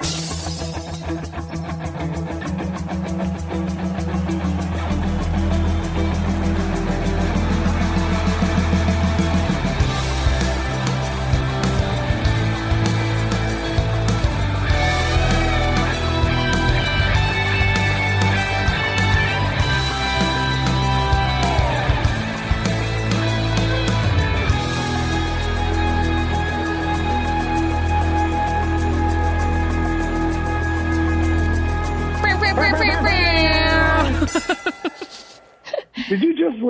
Did you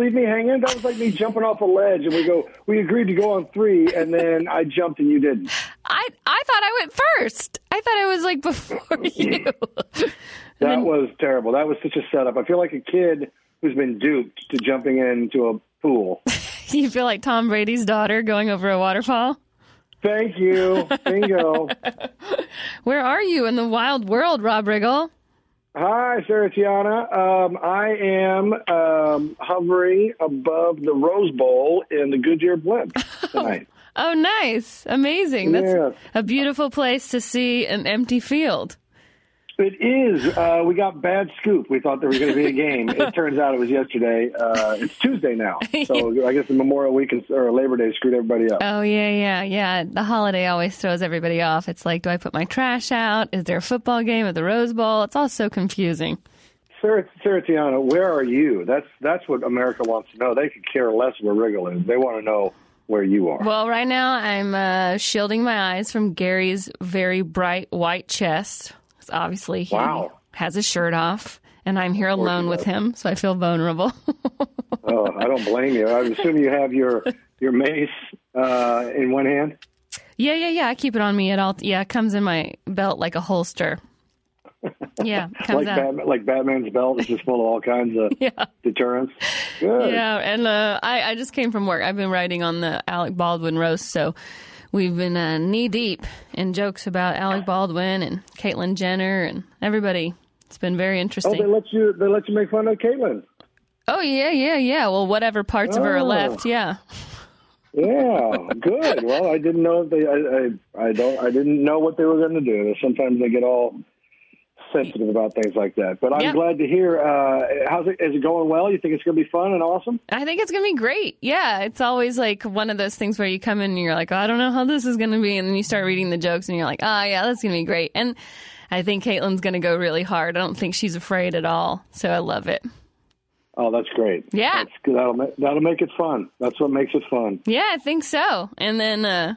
leave me hanging? That was like me jumping off a ledge, and we go. We agreed to go on three, and then I jumped, and you didn't. I I thought I went first. I thought I was like before you. That was terrible. That was such a setup. I feel like a kid who's been duped to jumping into a pool. you feel like Tom Brady's daughter going over a waterfall. Thank you. Bingo. Where are you in the wild world, Rob Riggle? Hi, Sarah Tiana. Um, I am um, hovering above the Rose Bowl in the Goodyear blimp tonight. Oh, nice. Amazing. That's Yeah. a beautiful place to see an empty field. It is. Uh, we got bad scoop. We thought there was going to be a game. It turns out it was yesterday. Uh, it's Tuesday now, so I guess the Memorial Week or Labor Day screwed everybody up. Oh, yeah, yeah, yeah. The holiday always throws everybody off. It's like, do I put my trash out? Is there a football game at the Rose Bowl? It's all so confusing. Sarah, Sarah Tiana, where are you? That's that's what America wants to know. They could care less where Riggle is. They want to know where you are. Well, right now I'm uh, shielding my eyes from Gary's very bright white chest. Obviously, he Wow. has his shirt off, and I'm here alone with him, so I feel vulnerable. oh, I don't blame you. I assume you have your your mace uh, in one hand. yeah, yeah, yeah. I keep it on me at all. Yeah, it comes in my belt like a holster. Yeah, comes like out. Batman, like Batman's belt is just full of all kinds of Yeah. deterrents. Good. Yeah, and uh, I, I just came from work. I've been writing on the Alec Baldwin roast, so we've been uh, knee deep in jokes about Alec Baldwin and Caitlyn Jenner and everybody. It's been very interesting. Oh, they let you they let you make fun of Caitlyn. Oh yeah, yeah, yeah. Well, whatever parts of her are Oh. left, yeah. Yeah, good. Well, I didn't know if they. I, I I don't. I didn't know what they were going to do. Sometimes they get all sensitive about things like that. But I'm Yep. glad to hear. Uh, how's it? Is it going well? You think it's going to be fun and awesome? I think it's gonna be great. Yeah, it's always like one of those things where you come in and you're like, oh, I don't know how this is gonna be, and then you start reading the jokes and you're like, oh yeah, that's gonna be great. And I think Caitlyn's gonna go really hard. I don't think she's afraid at all. So I love it. Oh, that's great. Yeah. that's. That'll make, that'll make it fun. That's what makes it fun. Yeah, I think so. And then, uh,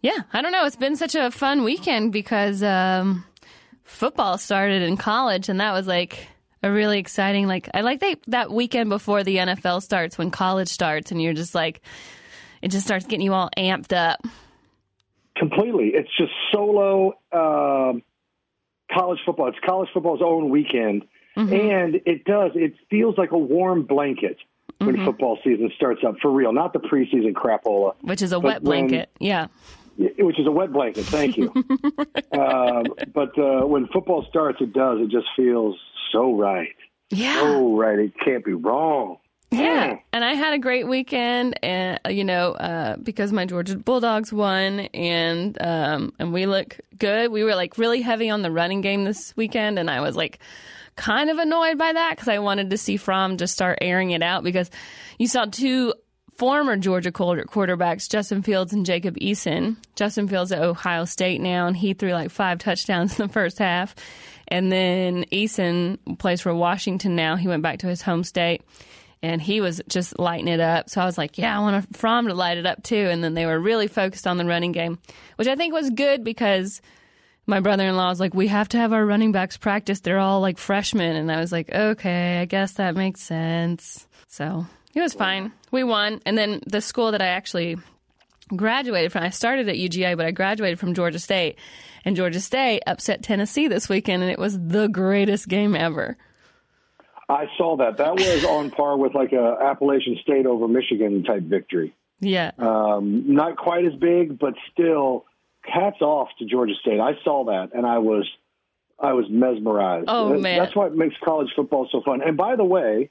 yeah, I don't know. It's been such a fun weekend because um, football started in college, and that was like a really exciting. Like, I like that that weekend before the NFL starts when college starts, and you're just like, it just starts getting you all amped up. Completely. It's just solo um, college football. It's college football's own weekend. Mm-hmm. And it does. It feels like a warm blanket when Mm-hmm. football season starts up, for real. Not the preseason crapola, Which is a wet when- blanket. Yeah. Which is a wet blanket. Thank you. um, but uh, when football starts, it does. It just feels so right. Yeah. So right. It can't be wrong. Yeah, and I had a great weekend, and uh, you know, uh, because my Georgia Bulldogs won, and um, and we look good. We were like really heavy on the running game this weekend, and I was like kind of annoyed by that because I wanted to see Fromm just start airing it out because you saw two former Georgia quarter- quarterbacks, Justin Fields and Jacob Eason. Justin Fields at Ohio State now, and he threw like five touchdowns in the first half. And then Eason plays for Washington now. He went back to his home state and he was just lighting it up. So I was like, yeah, I want Fromm to light it up too. And then they were really focused on the running game, which I think was good because my brother-in-law was like, we have to have our running backs practice. They're all like freshmen. And I was like, okay, I guess that makes sense. So it was fine. We won. And then the school that I actually graduated from, I started at UGA, but I graduated from Georgia State. And Georgia State upset Tennessee this weekend, and it was the greatest game ever. I saw that. That was on par with like a Appalachian State over Michigan type victory. Yeah. Um, not quite as big, but still, hats off to Georgia State. I saw that, and I was, I was mesmerized. Oh, That- man. That's what makes college football so fun. And by the way,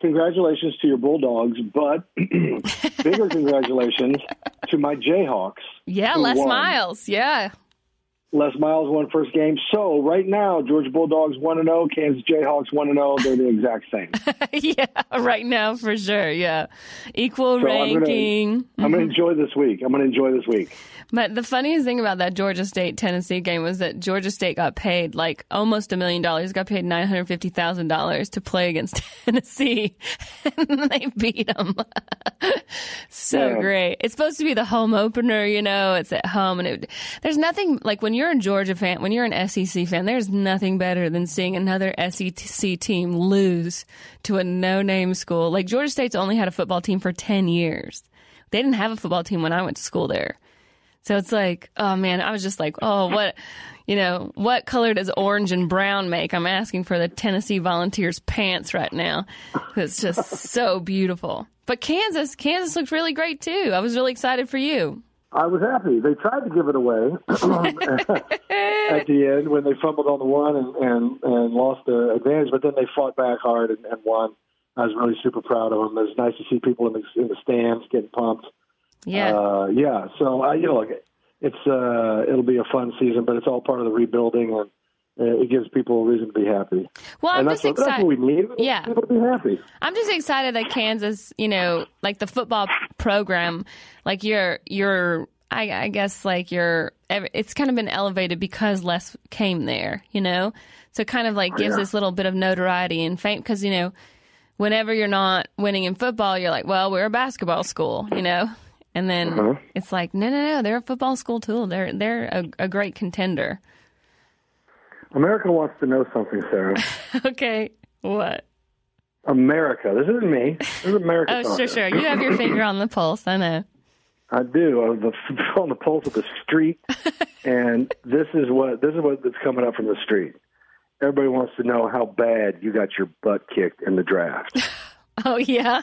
congratulations to your Bulldogs, but bigger congratulations to my Jayhawks. Yeah, Les won. Miles. Yeah. Les Miles won first game. So right now, Georgia Bulldogs one and zero, Kansas Jayhawks one and zero. They're the exact same. yeah, right now for sure. Yeah, equal so ranking. I'm going to mm-hmm. enjoy this week. I'm going to enjoy this week. But the funniest thing about that Georgia State Tennessee game was that Georgia State got paid like almost a million dollars. Got paid nine hundred fifty thousand dollars to play against Tennessee, and they beat them. so yeah. great. It's supposed to be the home opener. You know, it's at home, and it, there's nothing like when you're a Georgia fan, when you're an SEC fan, there's nothing better than seeing another SEC team lose to a no-name school. Like Georgia State's only had a football team for ten years. They didn't have a football team when I went to school there. So it's like, oh man, I was just like, oh, what, you know, what color does orange and brown make? I'm asking for the Tennessee Volunteers pants right now. It's just so beautiful. But Kansas, Kansas looked really great too. I was really excited for you. I was happy. They tried to give it away at the end when they fumbled on the one and, and, and lost the advantage, but then they fought back hard and, and won. I was really super proud of them. It was nice to see people in the, in the stands getting pumped. Yeah. Uh, yeah. So I, you know, it's uh, it'll be a fun season, but it's all part of the rebuilding and it gives people a reason to be happy. Well, I'm just excited. That's what we need. Yeah, people to be happy. I'm just excited that Kansas, you know, like the football program, like you're you're. I, I guess like you're. It's kind of been elevated because Les came there, you know. So it kind of like gives yeah. this little bit of notoriety and fame because you know, whenever you're not winning in football, you're like, well, we're a basketball school, you know. And then uh-huh. it's like, no, no, no, they're a football school too. They're they're a, a great contender. America wants to know something, Sarah. okay, what? America. This isn't me. This is America. oh, sure, sure. You have your finger on the pulse. I know. I do. I'm on the pulse of the street, and this is what this is what that's coming up from the street. Everybody wants to know how bad you got your butt kicked in the draft. oh yeah,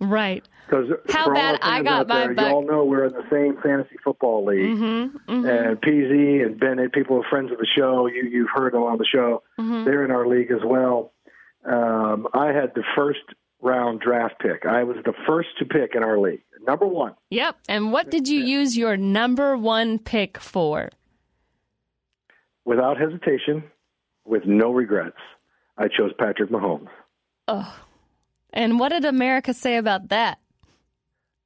right. Because how bad I got my there, butt. You all know we're in the same fantasy football league, mm-hmm, mm-hmm. and PZ and Bennett, people are friends of the show. You you've heard them on the show. Mm-hmm. They're in our league as well. Um, I had the first round draft pick. I was the first to pick in our league, number one. Yep. And what did you use your number one pick for? Without hesitation, with no regrets, I chose Patrick Mahomes. Oh. And what did America say about that?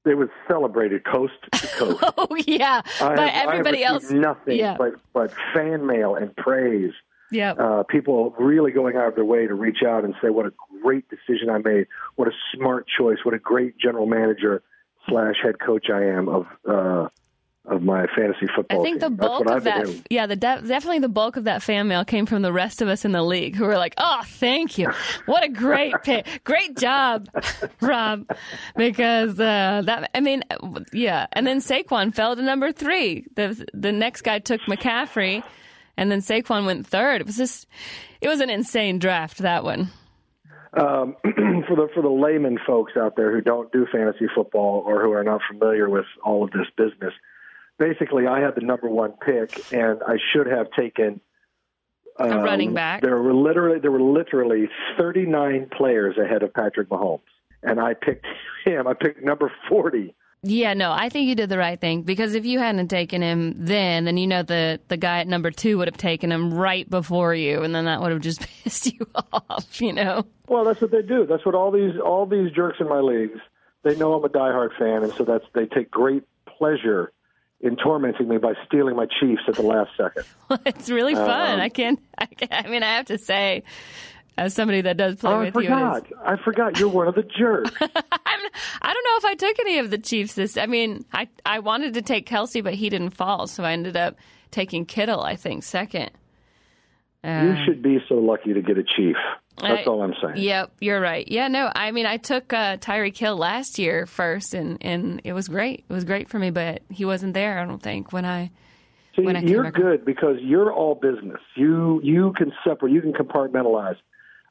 It was celebrated coast to coast. oh yeah, I but have, everybody else nothing yeah. but but fan mail and praise. Yeah, uh, people really going out of their way to reach out and say what a great decision I made, what a smart choice, what a great general manager slash head coach I am of uh, of my fantasy football. I think team. the bulk of that, yeah, the de- definitely the bulk of that fan mail came from the rest of us in the league who were like, "Oh, thank you, what a great pick, great job, Rob," because uh, that I mean, yeah, and then Saquon fell to number three. The the next guy took McCaffrey, and then Saquon went third. It was just, it was an insane draft that one. Um, for the for the layman folks out there who don't do fantasy football or who are not familiar with all of this business basically I had the number one pick, and I should have taken um, a running back. There were literally there were literally 39 players ahead of Patrick Mahomes, and I picked him. I picked number 40. Yeah, no, I think you did the right thing because if you hadn't taken him then, then you know the the guy at number two would have taken him right before you, and then that would have just pissed you off, you know. Well, that's what they do. That's what all these all these jerks in my leagues. They know I'm a diehard fan, and so that's they take great pleasure in tormenting me by stealing my Chiefs at the last second. Well, it's really fun. Um, I can't, I can't. I mean, I have to say, as somebody that does play oh, with I forgot. you, I forgot. You're one of the jerks. I'm, I don't know if I took any of the Chiefs. This, I mean, I I wanted to take Kelce, but he didn't fall, so I ended up taking Kittle. I think second. Uh, you should be so lucky to get a Chief. That's I, all I'm saying. Yep, you're right. Yeah, no, I mean, I took uh, Tyreek Hill last year first, and, and it was great. It was great for me, but he wasn't there. I don't think when I. See, when I you're good because you're all business. You you can separate. You can compartmentalize.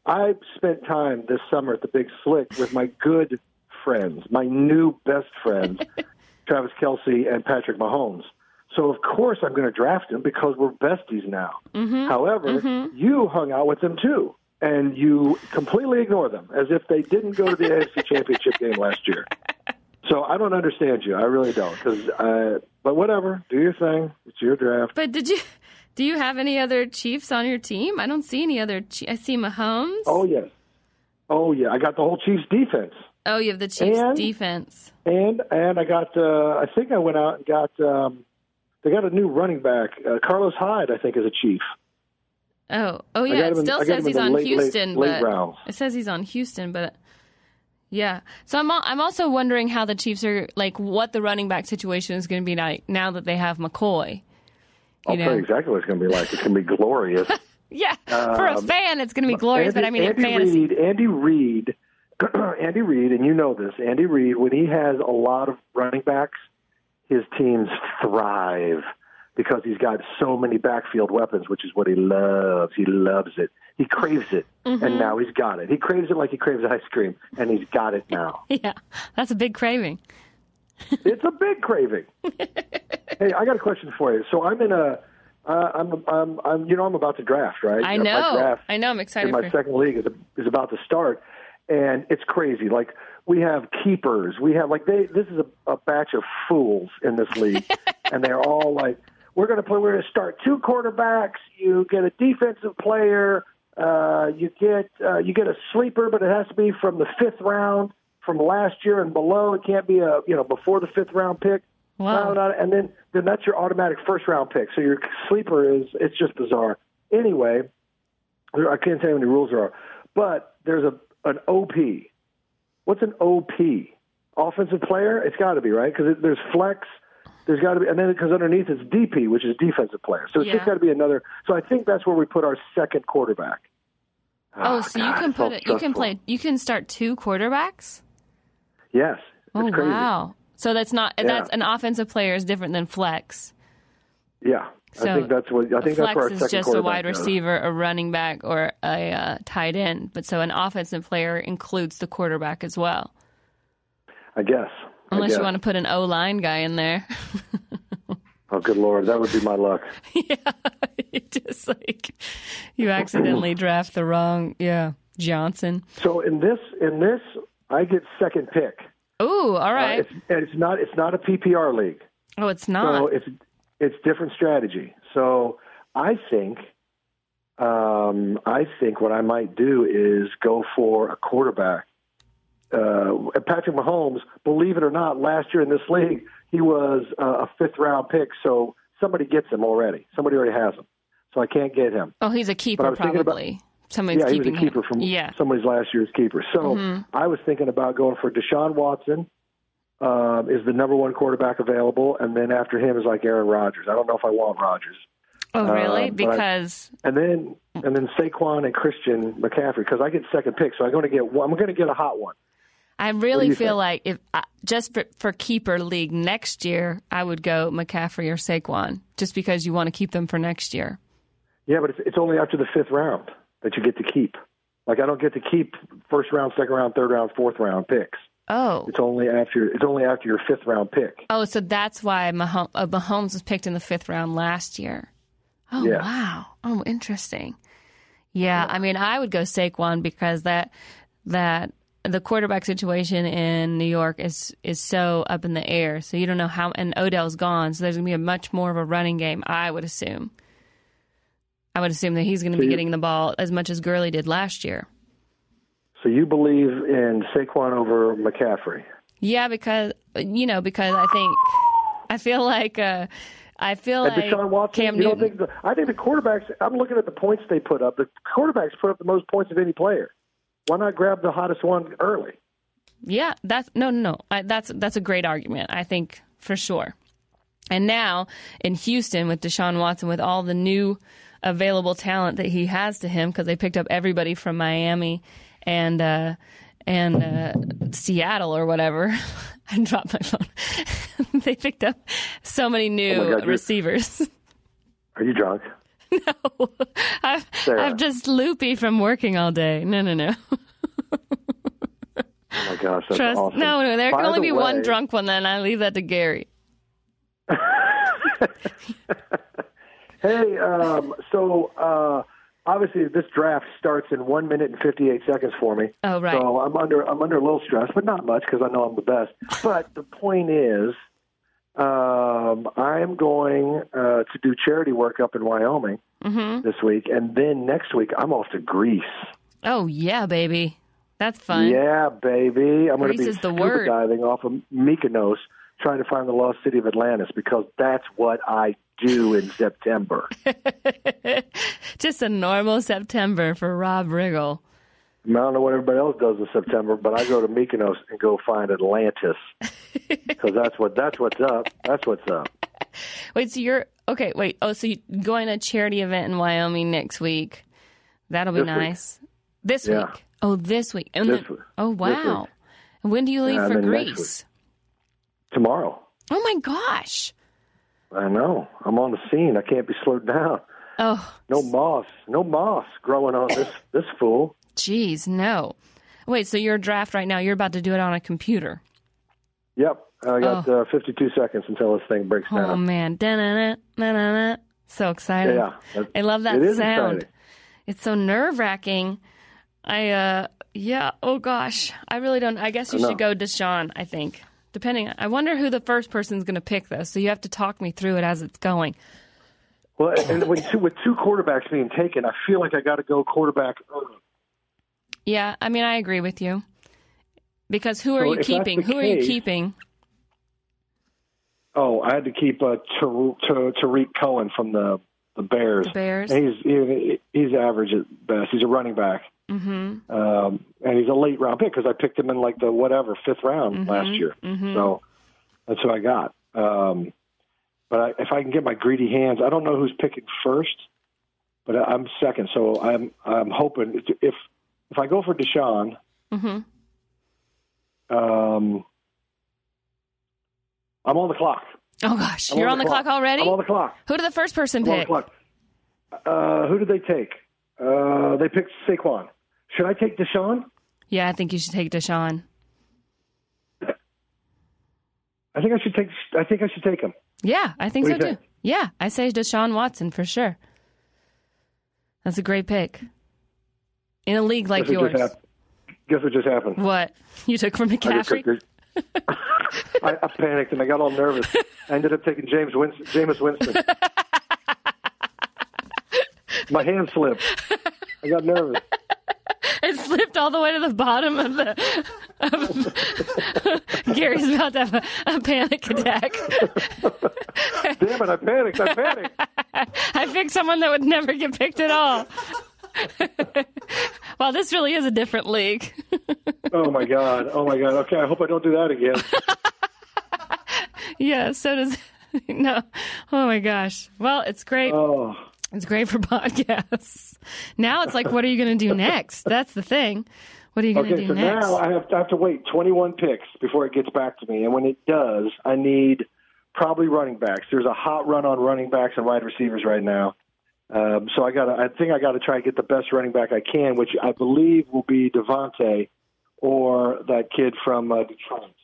I spent time this summer at the Big Slick with my good friends, my new best friends, Travis Kelce and Patrick Mahomes. So of course I'm going to draft him because we're besties now. Mm-hmm. However, mm-hmm. you hung out with them too and you completely ignore them as if they didn't go to the AFC Championship game last year. So I don't understand you. I really don't. Cause, uh, but whatever. Do your thing. It's your draft. But did you do you have any other Chiefs on your team? I don't see any other. I see Mahomes. Oh yes. Oh yeah. I got the whole Chiefs defense. Oh, you have the Chiefs And- defense. And and I got. Uh, I think I went out and got. Um, they got a new running back. Uh, Carlos Hyde, I think, is a Chief. Oh, oh yeah. It in- still says he's on late, late- Houston, late but rounds. it says he's on Houston, but yeah. So I'm al- I'm also wondering how the Chiefs are like what the running back situation is going to be like now that they have McCoy. I'll You tell know. you exactly what it's going to be like. It's going to be glorious. Yeah, for a Um, fan, it's going to be glorious, but I mean, in Andy fantasy, Reid, Andy Reid, Andy Reid, and you know this. Andy Reid, when he has a lot of running backs, his teams thrive because he's got so many backfield weapons, which is what he loves. He loves it. He craves it, Mm-hmm. and now he's got it. He craves it like he craves ice cream, and he's got it now. yeah, that's a big craving. it's a big craving. hey, I got a question for you. So I'm in a, uh, I'm, I'm, I'm, you know, I'm about to draft, right? I know, draft I know. I'm excited my for. second league is, is about to start, and it's crazy. Like we have keepers, we have like they. This is a, a batch of fools in this league, and they're all like, "We're going to play. We're going to start two quarterbacks. You get a defensive player. Uh, you get uh, you get a sleeper, but it has to be from the fifth round from last year and below. It can't be a you know before the fifth round pick. Wow. No, and then then that's your automatic first round pick. So your sleeper is it's just bizarre. Anyway, I can't tell you how many rules there are, but there's a an OP. What's an OP? Offensive player? It's got to be right because there's flex. There's got to be, and then because underneath it's DP, which is defensive player. So it's Yeah. just got to be another. So I think that's where we put our second quarterback. Oh, so you can put it. You can play. You can start two quarterbacks. Yes, it's Oh crazy. wow! So that's not Yeah. that's an offensive player is different than flex. Yeah, So I think that's what I think that's where our flex is just a wide goes. receiver, a running back, or a uh, tight end. But so an offensive player includes the quarterback as well. I guess. Unless you want to put an O line guy in there. Oh, good lord, that would be my luck. yeah, you just like you accidentally draft the wrong. Yeah, Johnson. So in this, in this, I get second pick. Ooh, all right. Uh, it's, and it's not, it's not a PPR league. oh, it's not. So it's, it's different strategy. So I think, um, I think what I might do is go for a quarterback. Uh, Patrick Mahomes, believe it or not, last year in this league, he was uh, a fifth round pick. So somebody gets him already. Somebody already has him. So I can't get him. oh, he's a keeper, about- probably. Somebody's yeah, he was keeping a keeper him. from yeah. somebody's last year's keeper. So I was thinking about going for Deshaun Watson. Um, is the number one quarterback available, and then after him is like Aaron Rodgers. I don't know if I want Rodgers, Oh, really? Uh, but I- because and then and then Saquon and Christian McCaffrey because I get second pick, so I'm going to get one, I'm going to get a hot one. I really feel think? like if uh, just for, for keeper league next year, I would go McCaffrey or Saquon, just because you want to keep them for next year. Yeah, but it's, it's only after the fifth round that you get to keep. Like I don't get to keep first round, second round, third round, fourth round picks. Oh, It's only after it's only after your fifth round pick. oh, so that's why Mahomes, uh, Mahomes was picked in the fifth round last year. Oh, Yeah. wow. Oh, interesting. Yeah, I mean, I would go Saquon because that that the quarterback situation in New York is is so up in the air. So you don't know how, and Odell's gone, so there's going to be a much more of a running game. I would assume. I would assume that he's going to be you- getting the ball as much as Gurley did last year. So you believe in Saquon over McCaffrey? Yeah, because you know, because I think I feel like uh, I feel And like Deshaun Watson, Cam Newton. think? The, I think the quarterbacks. I'm looking at the points they put up. The quarterbacks put up the most points of any player. Why not grab the hottest one early? Yeah, that's no, no, no. I, that's that's a great argument. I think for sure. And now in Houston with Deshaun Watson, with all the new available talent that he has to him, because they picked up everybody from Miami and uh, and uh, Seattle or whatever. I dropped my phone. they picked up so many new Oh God, receivers. Are you drunk? I'm, Sarah. I'm just loopy from working all day. No, no, no. Oh my gosh, that's Trust. awesome. No, no. There By can only the be one drunk one. Then I leave that to Gary. Hey, um, so uh, obviously this draft starts in one minute and 58 seconds for me. Oh, right. So I'm under I'm under a little stress, but not much because I know I'm the best. But the point is, um, I'm going uh, to do charity work up in Wyoming Mm-hmm. this week, and then next week I'm off to Greece. Oh yeah, baby. That's fun. Yeah, baby. I'm going to be scuba word. diving off of Mykonos, trying to find the lost city of Atlantis because that's what I do in September. Just a normal September for Rob Riggle. I don't know what everybody else does in September, but I go to Mykonos and go find Atlantis because that's what that's what's up. That's what's up. Wait, so you're okay? Wait, oh, so you're going to a charity event in Wyoming next week? That'll be This week. nice. This Yeah. week? Oh, this week. And This then, oh, wow. week. When do you leave Yeah, for Greece? Tomorrow. Oh my gosh. I know. I'm on the scene. I can't be slowed down. Oh, No moss. No moss growing on this this fool. Geez, no. Wait, so you're draft right now. You're about to do it on a computer. Yep. I got uh, 52 seconds until this thing breaks Oh down. Oh, man, Da-na-na, na-na-na. so excited. Yeah. That- I love that it is sound. exciting. It's so nerve wracking. I uh yeah, oh gosh. I really don't I guess you I should go Deshaun, I think. Depending I wonder who the first person's gonna pick though, so you have to talk me through it as it's going. Well, and when two, with two quarterbacks being taken, I feel like I got to go quarterback early. Yeah, I mean I agree with you. Because who are So you keeping? Who are you keeping? Oh, I had to keep uh, Tar- Tar- Tarik Cohen from the the Bears. The Bears? And he's he, he's average at best. He's a running back, Mm-hmm. um, and he's a late round pick because I picked him in like the whatever fifth round last year. mhm. So that's what I got. Um, but I, if I can get my greedy hands, I don't know who's picking first, but I, I'm second. So I'm I'm hoping if if I go for Deshaun, Mm-hmm. um, I'm on the clock. Oh gosh. I'm You're on the clock, already? I'm on the clock. Who did the first person I'm on the pick? clock. Uh, who did they take? Uh, they picked Saquon. Should I take Deshaun? Yeah, I think you should take Deshaun. I think I should take. I think I should take him. Yeah, I think What so too. think? Yeah, I say Deshaun Watson for sure. That's a great pick. In a league like Guess yours. Guess what just happened? What? You took from I, McCaffrey? the- I, I panicked and I got all nervous. I ended up taking James Winston, Jameis Winston. My hand slipped. I got nervous. It slipped all the way to the bottom of the. Of, Gary's about to have a, a panic attack. Damn it! I panicked. I panicked. I picked someone that would never get picked at all. wow, this really is a different league. Oh my god. Oh my god. Okay. I hope I don't do that again. yeah, so does. No. Oh my gosh. Well, it's great. Oh. It's great for podcasts. Now it's like, what are you going to do next? That's the thing. What are you going to Okay, do so next? now I have, to, I have to wait 21 picks before it gets back to me. And when it does, I need probably running backs. There's a hot run on running backs and wide receivers right now. Um, so I got. I think I got to try to get the best running back I can, which I believe will be Devonta or that kid from uh, Detroit,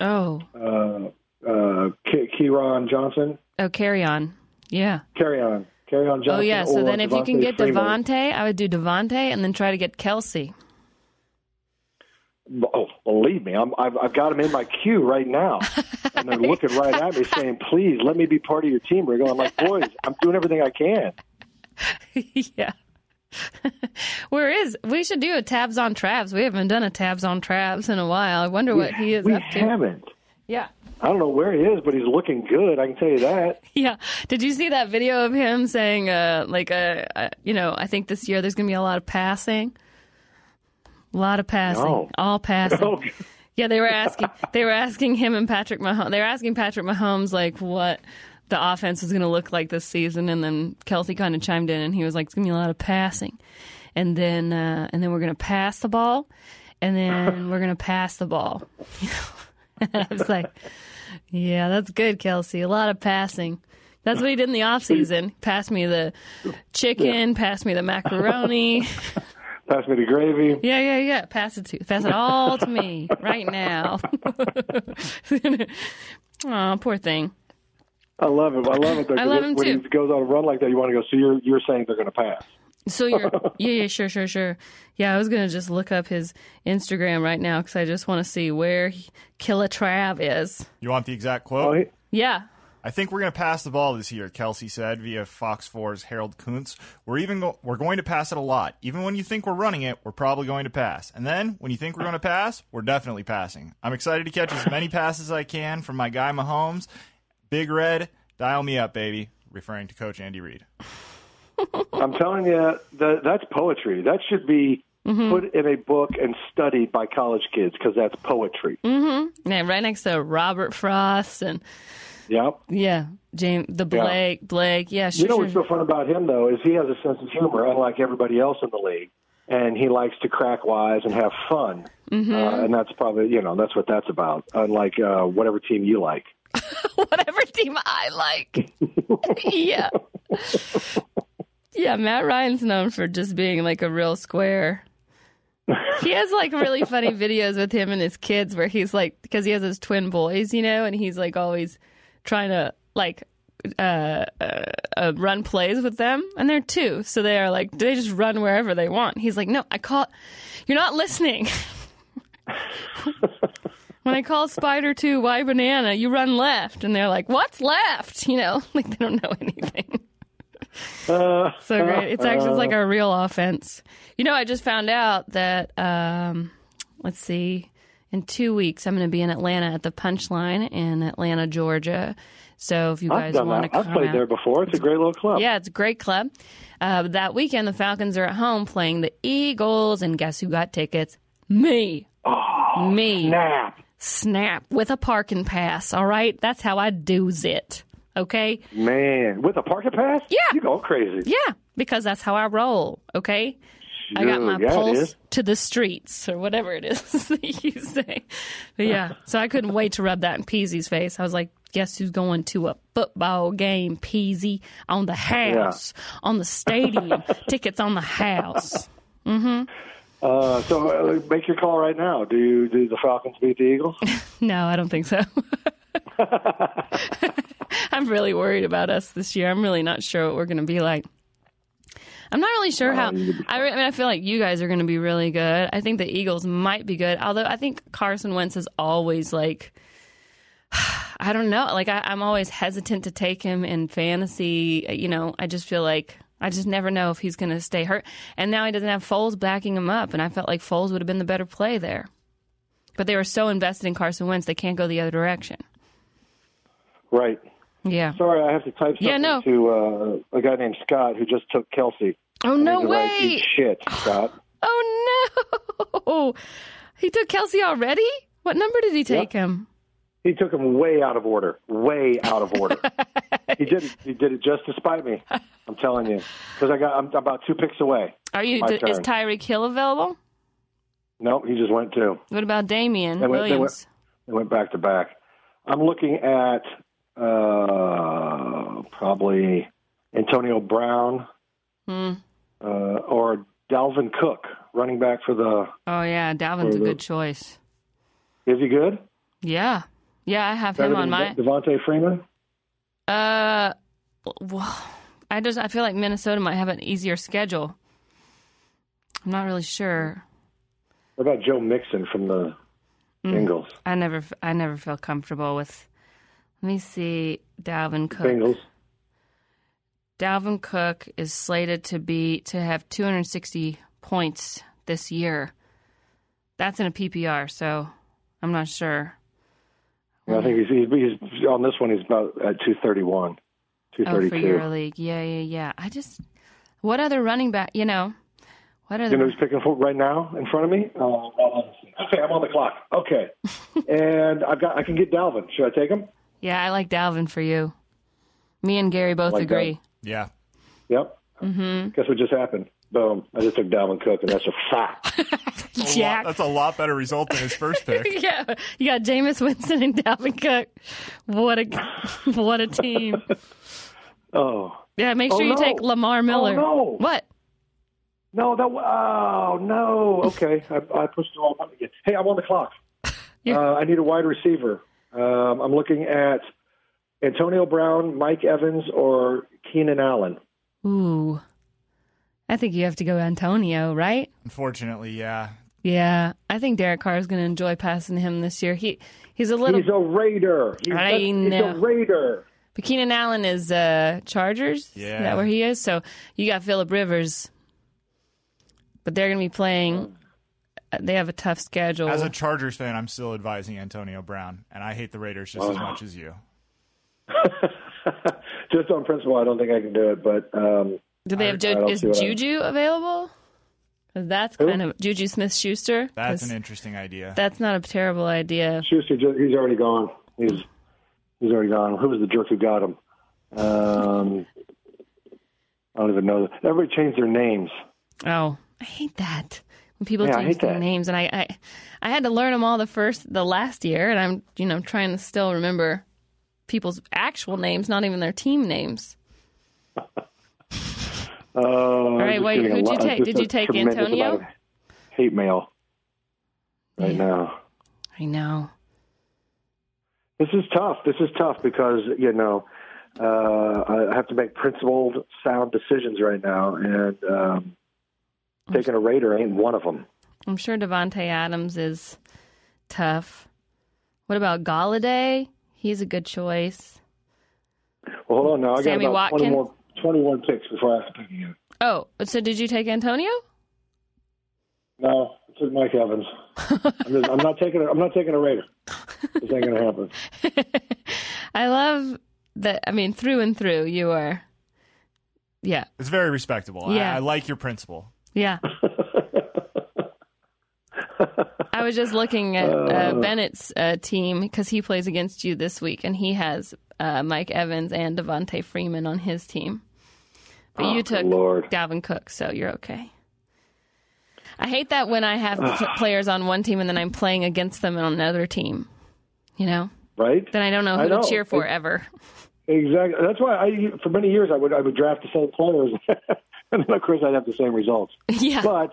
oh, uh, uh, K- Kerryon Johnson. oh, carry on. Yeah. Carry on, carry on Johnson. Oh, yeah. So then if you can get. Devonta, I would do Devonta and then try to get Kelce. Oh, believe me, I'm, I've, I've got them in my queue right now, and they're looking right at me, saying, "Please let me be part of your team." We're going like, "Boys, I'm doing everything I can." yeah. Where is we should do a tabs on Travs. We haven't done a tabs on Travs in a while. I wonder what he is we up to. haven't. Yeah. I don't know where he is, but he's looking good. I can tell you that. Yeah. Did you see that video of him saying, uh, like, uh, uh, you know, I think this year there's going to be a lot of passing? A lot of passing. No. All passing. Yeah, they were asking. They were asking him and Patrick Mahomes. They were asking Patrick Mahomes like what the offense was going to look like this season, and then Kelce kind of chimed in and he was like, "It's going to be a lot of passing, and then uh, and then we're going to pass the ball, and then we're going to pass the ball." and I was like, "Yeah, that's good, Kelce. A lot of passing." That's what he did in the off season. Passed me the chicken, passed me the macaroni. Pass me the gravy. Yeah, yeah, yeah. Pass it to pass it all to me right now. oh, poor thing. I love him. I love it. Though, I love 'cause him when too. he goes on a run like that, you want to go. So you're you're saying they're going to pass? So you're yeah yeah sure sure sure yeah I was gonna just look up his Instagram right now because I just want to see where he, Killer Trav is. You want the exact Oh, quote? he, Yeah, I think we're going to pass the ball this year, Kelce said via Fox 4's Harold Kuntz. We're even go- we're going to pass it a lot. Even when you think we're running it, we're probably going to pass. And then when you think we're going to pass, we're definitely passing. I'm excited to catch as many passes as I can from my guy Mahomes. Big Red, dial me up, baby. Referring to Coach Andy Reid. I'm telling you, that that's poetry. That should be Mm-hmm. put in a book and studied by college kids because that's poetry. Mm-hmm. yeah, right next to Robert Frost and Yep. yeah James the Blake Blake yeah sure You know sure. what's so fun about him though is he has a sense of humor, unlike everybody else in the league, and he likes to crack wise and have fun. Mm-hmm. Uh, and that's probably you know that's what that's about. Unlike uh, whatever team you like. whatever team I like. yeah. Yeah, Matt Ryan's known for just being like a real square. He has like really funny videos with him and his kids where he's like because he has his twin boys, you know, and he's like always trying to like uh, uh, uh run plays with them and they're two so they are like they just run wherever they want he's like no i call you're not listening when I call Spider 2 Y Banana, you run left. And they're like, what's left? You know, like they don't know anything. Uh, so great. It's actually like a real offense. You know, I just found out that, um, let's see, in two weeks, I'm going to be in Atlanta at the Punchline in Atlanta, Georgia. So if you guys want that. to I've come played out, there before. It's a great little club. yeah, it's a great club. Uh, that weekend, the Falcons are at home playing the Eagles, and guess who got tickets? Me. Me Snap, snap with a parking pass. All right, that's how I do's it. Okay, man, with a parking pass? Yeah. you go crazy. yeah, because that's how I roll. Okay, I got my yeah, pulse to the streets or whatever it is that you say. But yeah, so I couldn't wait to rub that in PZ's face. I was like, guess who's going to a football game, PZ, on the house, on the stadium, tickets on the house. Mm-hmm. Uh, so uh, make your call right now. Do you, do the Falcons beat the Eagles? No, I don't think so. I'm really worried about us this year. I'm really not sure what we're going to be like. I'm not really sure how. Um, I, re- I mean, I feel like you guys are going to be really good. I think the Eagles might be good. Although I think Carson Wentz is always like, I don't know. Like I, I'm always hesitant to take him in fantasy. You know, I just feel like I just never know if he's going to stay hurt. And now he doesn't have Foles backing him up, and I felt like Foles would have been the better play there. But they were so invested in Carson Wentz, they can't go the other direction. right. Yeah. Sorry, I have to type something Yeah, no. to uh, a guy named Scott who just took Kelce. Oh no to write, way! Eat shit, Scott. Oh no! He took Kelce already. What number did he take him? He took him way out of order. Way out of order. he did it. He did it just to spite me. I'm telling you, because I got. I'm about two picks away. Are you? Is. Tyreek Hill available? No, he just went two. What about Damien They went- they Williams? They went back to back. I'm looking at uh, probably Antonio Brown Hmm. uh, or Dalvin Cook, running back for the. Oh yeah, Dalvin's a Mhm. good choice. Is he good? Yeah, yeah, I have Better him on my. Devonta Freeman. Uh, well, I just I feel like Minnesota might have an easier schedule. I'm not really sure. What about Joe Mixon from the Mm. Bengals? I never I never feel comfortable with. Let me see, Dalvin Cook. Bengals. Dalvin Cook is slated to be to have 260 points this year. That's in a PPR, so I'm not sure. Yeah, I think he's, he's, he's on this one. He's about at 231, 232. Oh, for 232. your league, yeah, yeah, yeah. I just, what other running back? You know, what other? You know who's picking for right now in front of me? Uh, okay, I'm on the clock. Okay, and I've got I can get Dalvin. Should I take him? Yeah, I like Dalvin for you. Me and Gary both Like agree. Yeah. Yep. Mm-hmm. Guess what just happened? Boom! I just took Dalvin Cook, and that's a fact. A lot- Jack. that's a lot better result than his first pick. yeah, you got Jameis Winston and Dalvin Cook. What a what a team! Oh Yeah, make Oh, sure you take Lamar Miller. no. What? no! That oh no! Okay, I, I pushed the wrong button again. Hey, I'm on the clock. Yeah. Uh, I need a wide receiver. Um, I'm looking at Antonio Brown, Mike Evans, or Keenan Allen. Ooh. I think you have to go Antonio, right? Unfortunately, yeah. Yeah. I think Derek Carr is going to enjoy passing him this year. He he's a little He's a Raider. He's, I that's- he's know. a Raider. But Keenan Allen is uh, Chargers. Yeah. Is that where he is? So you got Philip Rivers. But they're going to be playing. They have a tough schedule. As a Chargers fan, I'm still advising Antonio Brown, and I hate the Raiders just as much as you. Just on principle, I don't think I can do it, but um, Do they have I Ju- don't is see what I- Juju availavail? 'Cause that's Who? kind of Juju Smith Schuster. That's an interesting idea. That's not a terrible idea. Schuster, he's already gone. He's he's already gone. Who was the jerk who got him? Um, I don't even know. Everybody changed their names. Oh, I hate that when people Yeah, change their that. names, and I, I, I had to learn them all the first, the last year, and I'm, you know, trying to still remember people's actual names, not even their team names. Uh, all right, wait, who'd you take? Did you take Antonio? Hate mail right Yeah. now. I know. This is tough. This is tough because you know uh, I have to make principled, sound decisions right now, and um, taking a Raider ain't one of them. I'm sure Davante Adams is tough. What about Golladay? He's a good choice. Well, hold on now. I got about Watkins? 20 more, 21 picks before I have to pick again. Oh, so did you take Antonio? No, I took Mike Evans. I'm, just, I'm not taking. A, I'm not taking a Raider. This ain't gonna happen. I love that. I mean, through and through, you are. Yeah, It's very respectable. I- Yeah. I, like your principle. Yeah. I was just looking at uh, Bennett's uh, team because he plays against you this week, and he has uh, Mike Evans and Devonta Freeman on his team. But Oh, you took Lord. Dalvin Cook, so you're okay. I hate that when I have players on one team and then I'm playing against them on another team. You know, Right? then I don't know who know. to cheer for It- ever. Exactly. That's why I, for many years, I would I would draft the same players, and then of course I'd have the same results. yeah, But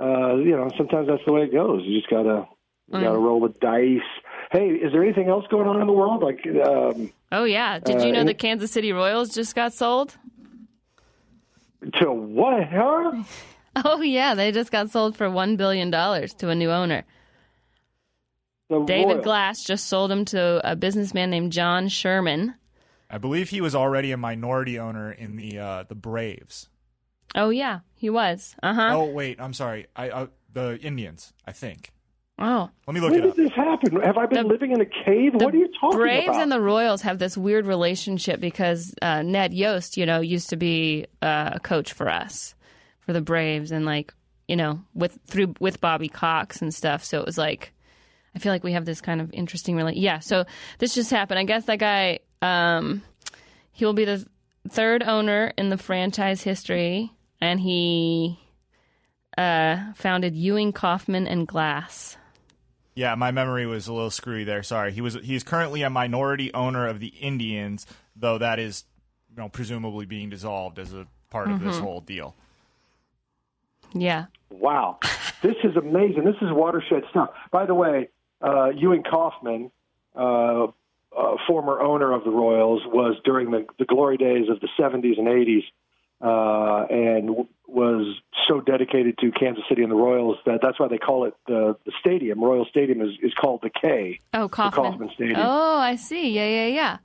uh, you know, sometimes that's the way it goes. You just gotta you gotta roll the dice. Hey, is there anything else going on in the world? Like, um, Oh yeah. Did you Uh, know and- the Kansas City Royals just got sold? to what? Huh? Oh yeah, they just got sold for one billion dollars to a new owner. The David Royals. Glass just sold them to a businessman named John Sherman. I believe he was already a minority owner in the uh, the Braves. Oh yeah, he was. Uh huh. Oh wait, I'm sorry. I uh, the Indians. I think. Oh. Let me look When it up. did this happen? Have I been The- living in a cave? What are you talking Braves about? Braves and the Royals have this weird relationship because uh, Ned Yost, you know, used to be uh, a coach for us for the Braves, and like you know, with through with Bobby Cox and stuff. So it was like, I feel like we have this kind of interesting relation. Yeah. So this just happened. I guess that guy, um, he will be the third owner in the franchise history, and he uh, founded Ewing Kauffman and Glass. Yeah, my memory was a little screwy there. Sorry. He was he's currently a minority owner of the Indians, though that is you know presumably being dissolved as a part of this whole deal. Yeah. Wow, this is amazing. This is watershed stuff. By the way, uh, Ewing Kauffman, uh, uh, former owner of the Royals, was during the, the glory days of the 70s and 80s, uh, and w- was so dedicated to Kansas City and the Royals that that's why they call it the, the stadium. Royal Stadium is, is called the K. Oh, Kauffman. Kauffman Stadium. Oh, I see. Yeah, yeah, yeah.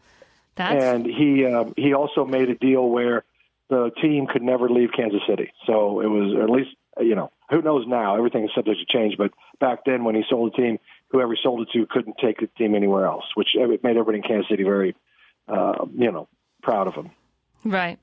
That's and he um, he also made a deal where the team could never leave Kansas City. So it was at least you know who knows now everything is subject to change. But back then when he sold the team, whoever he sold it to couldn't take the team anywhere else, which it made everybody in Kansas City very uh, you know proud of him. right.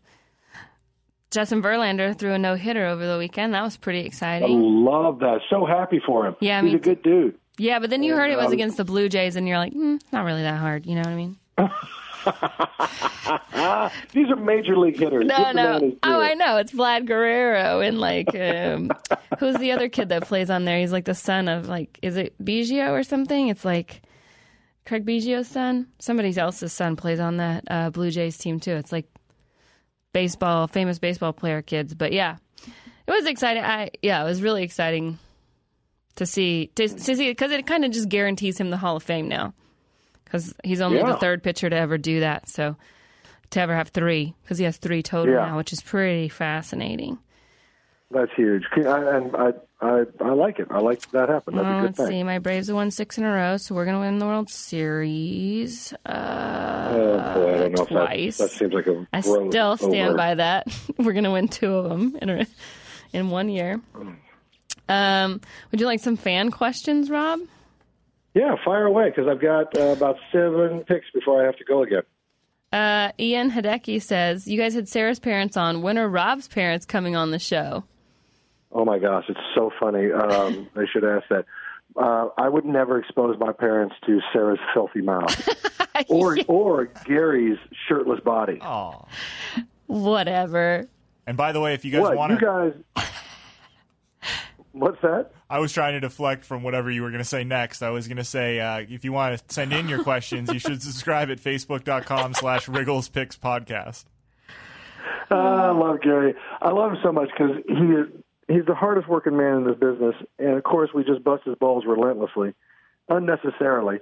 Justin Verlander threw a no hitter over the weekend. That was pretty exciting. I love that. So happy for him. Yeah, he's a good dude. Yeah, but then you heard it was um, against the Blue Jays, and you're like, mm, not really that hard. You know what I mean? These are major league hitters. No, no. Oh, I know. It's Vlad Guerrero and like um, who's the other kid that plays on there? He's like the son of like is it Biggio or something? It's like Craig Biggio's son. Somebody else's son plays on that uh, Blue Jays team too. It's like baseball, famous baseball player kids. But yeah, it was exciting. I yeah, it was really exciting to see to, to see because it kind of just guarantees him the Hall of Fame now. because he's only Yeah. the third pitcher to ever do that. So to ever have three, because he has three total Yeah. now, which is pretty fascinating. That's huge, I, and I, I, I like it. I like that happen. That's Well, a good let's thing. see. My Braves have won six in a row, so we're going to win the World Series. Uh, Oh boy, I don't know twice. if that, that seems like a I still stand over. by that. we're going to win two of them in a, in one year. Um, would you like some fan questions, Rob? Yeah, fire away because I've got uh, about seven picks before I have to go again. Uh, Ian Hideki says, You guys had Sarah's parents on. When are Rob's parents coming on the show? Oh my gosh, it's so funny. Um, I should ask that. Uh, I would never expose my parents to Sarah's filthy mouth or or Gary's shirtless body. Oh. Whatever. And by the way, if you guys what want you to, guys? What's that? I was trying to deflect from whatever you were going to say next. I was going to say, uh, if you want to send in your questions, you should subscribe at facebook.com slash Riggles Picks Podcast. Uh, I love Gary. I love him so much because he is he's the hardest working man in this business, and of course we just bust his balls relentlessly, unnecessarily.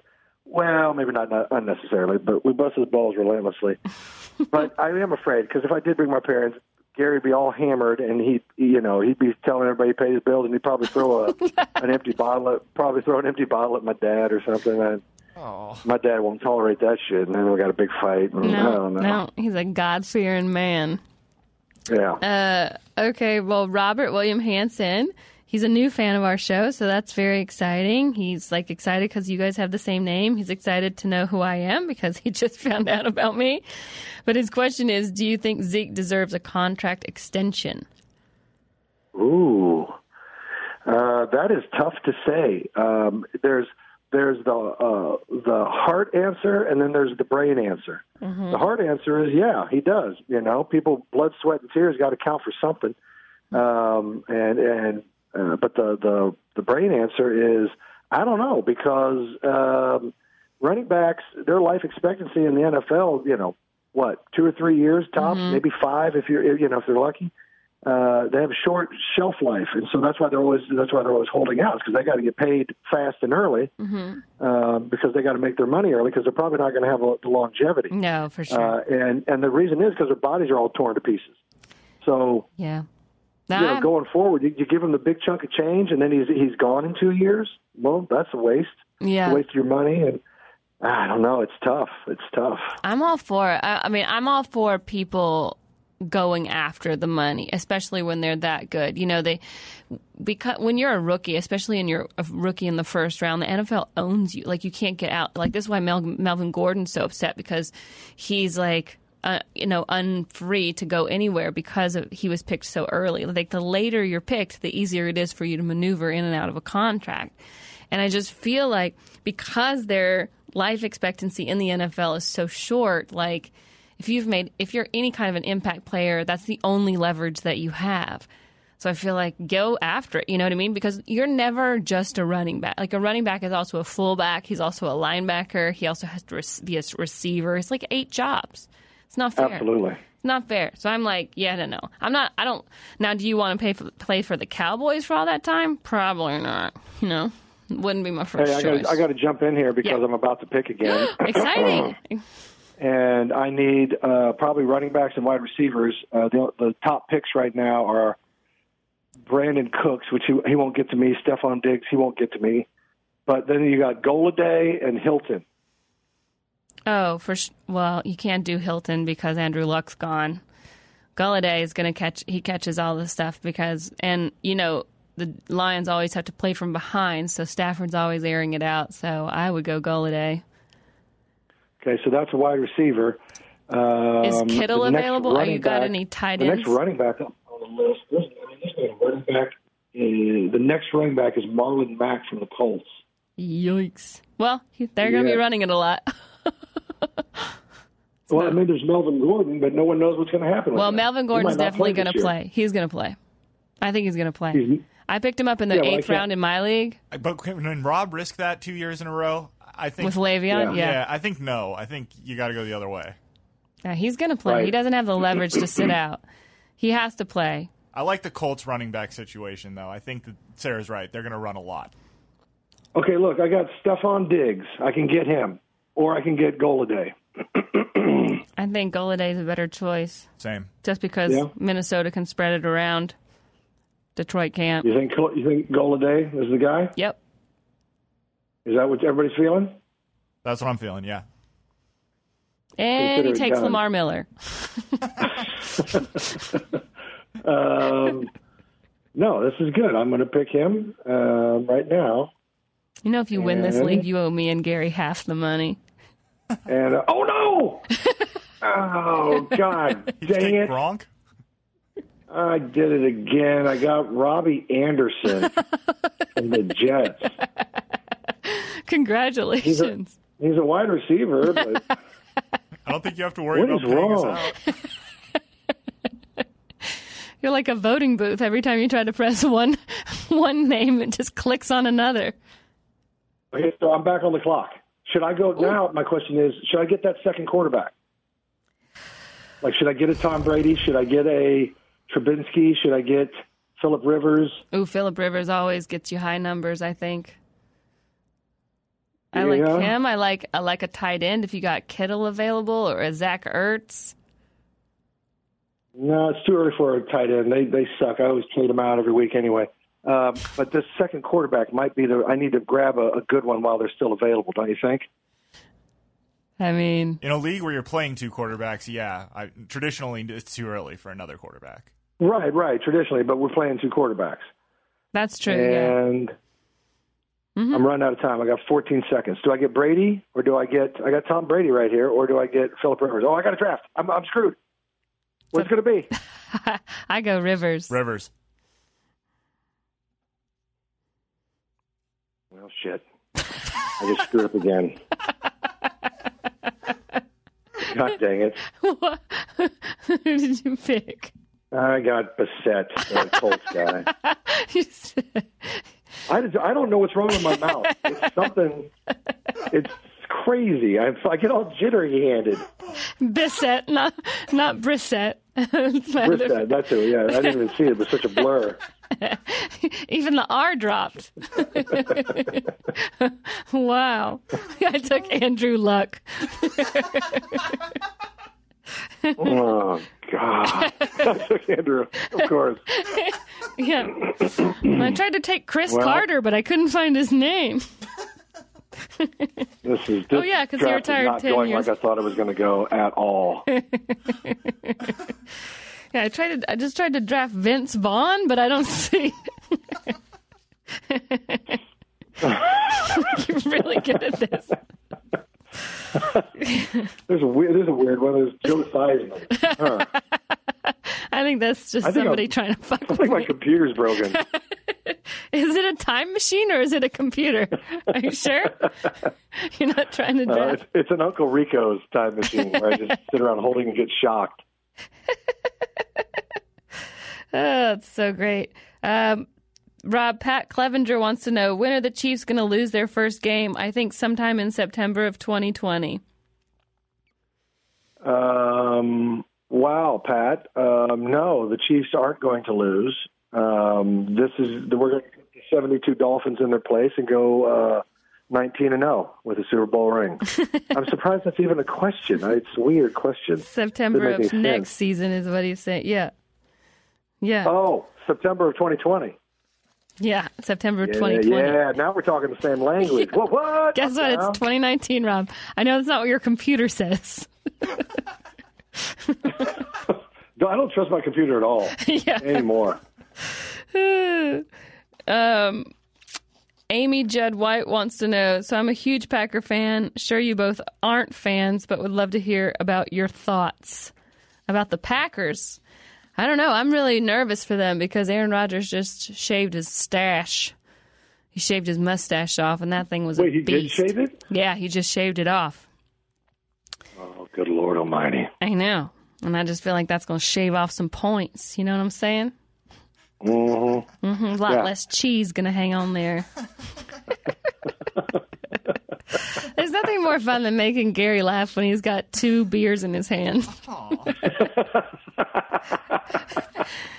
Well, maybe not, not unnecessarily, but we bust his balls relentlessly. but I am afraid because if I did bring my parents, Gary'd be all hammered, and he, you know, he'd be telling everybody he paid his bills, and he'd probably throw a an empty bottle, at, probably throw an empty bottle at my dad or something. And Oh. my dad won't tolerate that shit, and then we got a big fight. And I No, don't know. no. He's a God fearing man. Yeah. Uh, okay, well, Robert William Hansen, he's a new fan of our show, so that's very exciting. He's like excited because you guys have the same name. He's excited to know who I am because he just found out about me. But his question is Do you think Zeke deserves a contract extension? Ooh, uh, that is tough to say. Um, there's there's the uh, the heart answer, and then there's the brain answer. The heart answer is yeah, he does. You know, people blood, sweat, and tears got to count for something. Um, and and uh, but the the the brain answer is I don't know because um, running backs their life expectancy in the NFL, you know, what two or three years tops, maybe five if you're you know if they're lucky uh, they have a short shelf life, and so that's why they're always that's why they're always holding out because they got to get paid fast and early um, because they got to make their money early because they're probably not going to have a, the longevity. No, for sure. Uh, and and the reason is because their bodies are all torn to pieces. So yeah. you know, going forward, you, you give him the big chunk of change, and then he's he's gone in two years. Well, that's a waste. yeah. A waste of your money, and I don't know. It's tough. It's tough. I'm all for. I, I mean, I'm all for people going after the money, especially when they're that good. You know, they because when you're a rookie, especially in your rookie in the first round, the NFL owns you. Like you can't get out. Like this is why Mel, Melvin Gordon's so upset because he's like. Uh, you know, unfree to go anywhere because of, he was picked so early. Like the later you're picked, the easier it is for you to maneuver in and out of a contract. And I just feel like because their life expectancy in the NFL is so short, like if you've made if you're any kind of an impact player, that's the only leverage that you have. So I feel like go after it, you know what I mean? Because you're never just a running back. Like a running back is also a fullback, he's also a linebacker, he also has to be a receiver. It's like eight jobs. It's not fair. Absolutely. It's not fair. So I'm like, yeah, no, no. I'm not. I don't. Now, do you want to pay for, play for the Cowboys for all that time? Probably not. You know, wouldn't be my first Hey, I choice. got I got to jump in here because Yeah. I'm about to pick again. Exciting. and I need uh, probably running backs and wide receivers. Uh, the, the top picks right now are Brandin Cooks, which he, he won't get to me. Stefon Diggs, he won't get to me. But then you got Golladay and Hilton. oh, for sh- well, you can't do Hilton because Andrew Luck's gone. Golladay is going to catch. He catches all the stuff because, and you know, the Lions always have to play from behind, so Stafford's always airing it out. So I would go Golladay. Okay, so that's a wide receiver. Um, Is Kittle available? Are you got back- any tight ends? The next running back on the list. This, I mean, this man, running back. Uh, the next running back is Marlon Mack from the Colts. Yikes! Well, they're going to Yeah. be running it a lot. Well, I mean, there's Melvin Gordon, but no one knows what's going to happen. Well. Melvin He Gordon's definitely going to play. He's going to play. I think he's going to play. He's- I picked him up in the Yeah, eighth can't- round in my league But when Rob risked that two years in a row, I think with Le'Veon. Yeah. Yeah, Yeah, I think no. I think you got to go the other way. Yeah, he's going to play. Right. He doesn't have the leverage to sit out. He has to play. I like the Colts running back situation though. I think that Sarah's right. They're going to run a lot. Okay, look, I got Stefon Diggs. I can get him. or I can get Golladay. I think Golladay is a better choice, Same. just because Yeah. Minnesota can spread it around. Detroit can't. You think you think Golladay is the guy? Yep. Is that what everybody's feeling? That's what I'm feeling. Yeah. And he Consider it takes done. Lamar Miller. Um, no, this is good. I'm going to pick him uh, right now. You know, if you win this league, you owe me and Gary half the money. And uh, oh no! oh God! Dang it! Gronk? I did it again. I got Robby Anderson from the Jets. Congratulations. He's a wide receiver, but I don't think you have to worry What about is wrong? out. You're like a voting booth. Every time you try to press one one name, it just clicks on another. okay, so I'm back on the clock. Should I go now? My question is, should I get that second quarterback? Like, should I get a Tom Brady? Should I get a Trubinsky? Should I get Philip Rivers? Ooh, Philip Rivers always gets you high numbers. I think. I Yeah. like him. I like I like a tight end if you got Kittle available or a Zach Ertz. No, it's too early for a tight end. They they suck. I always trade them out every week anyway. Um, but this second quarterback might be the. I need to grab a, a good one while they're still available. Don't you think? I mean, In a league where you're playing two quarterbacks, yeah, I, traditionally it's too early for another quarterback. Right, right. Traditionally, but we're playing two quarterbacks, that's true. Yeah. And I'm running out of time. I got 14 seconds. Do I get Brady or do I get? I got Tom Brady right here, or do I get Philip Rivers? Oh, I got a draft. I'm, I'm screwed. What's it going to be? I go Rivers. Rivers. Well, shit. I just screwed up again. God dang it. Who did you pick? I got Bissett, the Colts guy. You said- I, just- I don't know what's wrong with my mouth. It's something. It's crazy. I, I get all jittery handed. Bissett, not not Brissett. It's my Brissett, that's it. Yeah, I didn't even see it. It was such a blur. Even the R dropped. wow. I took Andrew Luck. Oh God, Andrew. Of course. Yeah. I tried to take Chris Well- Carter, but I couldn't find his name. This is. Oh, yeah, 'cause he retired not going years- like I thought it was going to go at all. Yeah, I tried to I just tried to draft Vince Vaughn, but I don't see You're really good at this. There's a weird. There's a weird one. There's Joe Theismann. Huh. I think that's just think somebody I'm- trying to fuck I with think my me. computer's broken. Is it a time machine or is it a computer? Are you sure? You're not trying to Uh, it's, it's an Uncle Rico's time machine where I just sit around holding and get shocked. Oh, that's so great. Um, Rob, Pat Clevenger wants to know when are the Chiefs going to lose their first game? I think sometime in September of 2020. Um, wow, Pat. Um, no, the Chiefs aren't going to lose. Um, this is we're going to put the 72 Dolphins in their place and go uh, 19 and 0 with a Super Bowl ring. I'm surprised that's even a question. It's a weird question. September of next sense. season is what he's saying. Yeah. Yeah. Oh, September of 2020. Yeah. September Yeah, 2020. yeah. Now we're talking the same language. What? What? Guess what? It's 2019, Rob. I know that's not what your computer says. No, I don't trust my computer at all yeah. anymore. um, Amy Judd White wants to know. So I'm a huge Packer fan. Sure, you both aren't fans, but would love to hear about your thoughts about the Packers. I don't know. I'm really nervous for them because Aaron Rodgers just shaved his stash. He shaved his mustache off, and that thing was Wait, a he did shave it? Yeah, he just shaved it off. Oh, good Lord Almighty. I know, and I just feel like that's going to shave off some points. You know what I'm saying? Mm-hmm. hmm a lot Yeah. less cheese going to hang on there. There's nothing more fun than making Gary laugh when he's got two beers in his hand.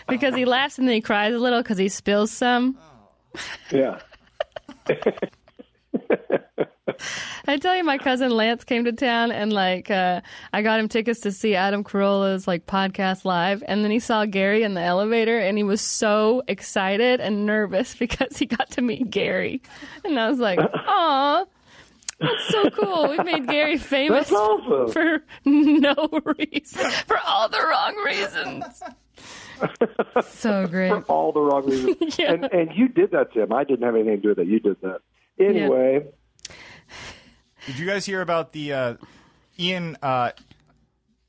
because he laughs and then he cries a little because he spills some. Yeah. I tell you, my cousin Lance came to town and like uh, I got him tickets to see Adam Carolla's like podcast live, and then he saw Gary in the elevator, and he was so excited and nervous because he got to meet Gary, and I was like, "Aw, that's so cool! We made Gary famous That's awesome. for no reason, for all the wrong reasons." so great. for all the wrong reasons. Yeah. And and you did that, Tim. I didn't have anything to do with it. You did that. Anyway, Did you guys hear about the uh, Ian uh,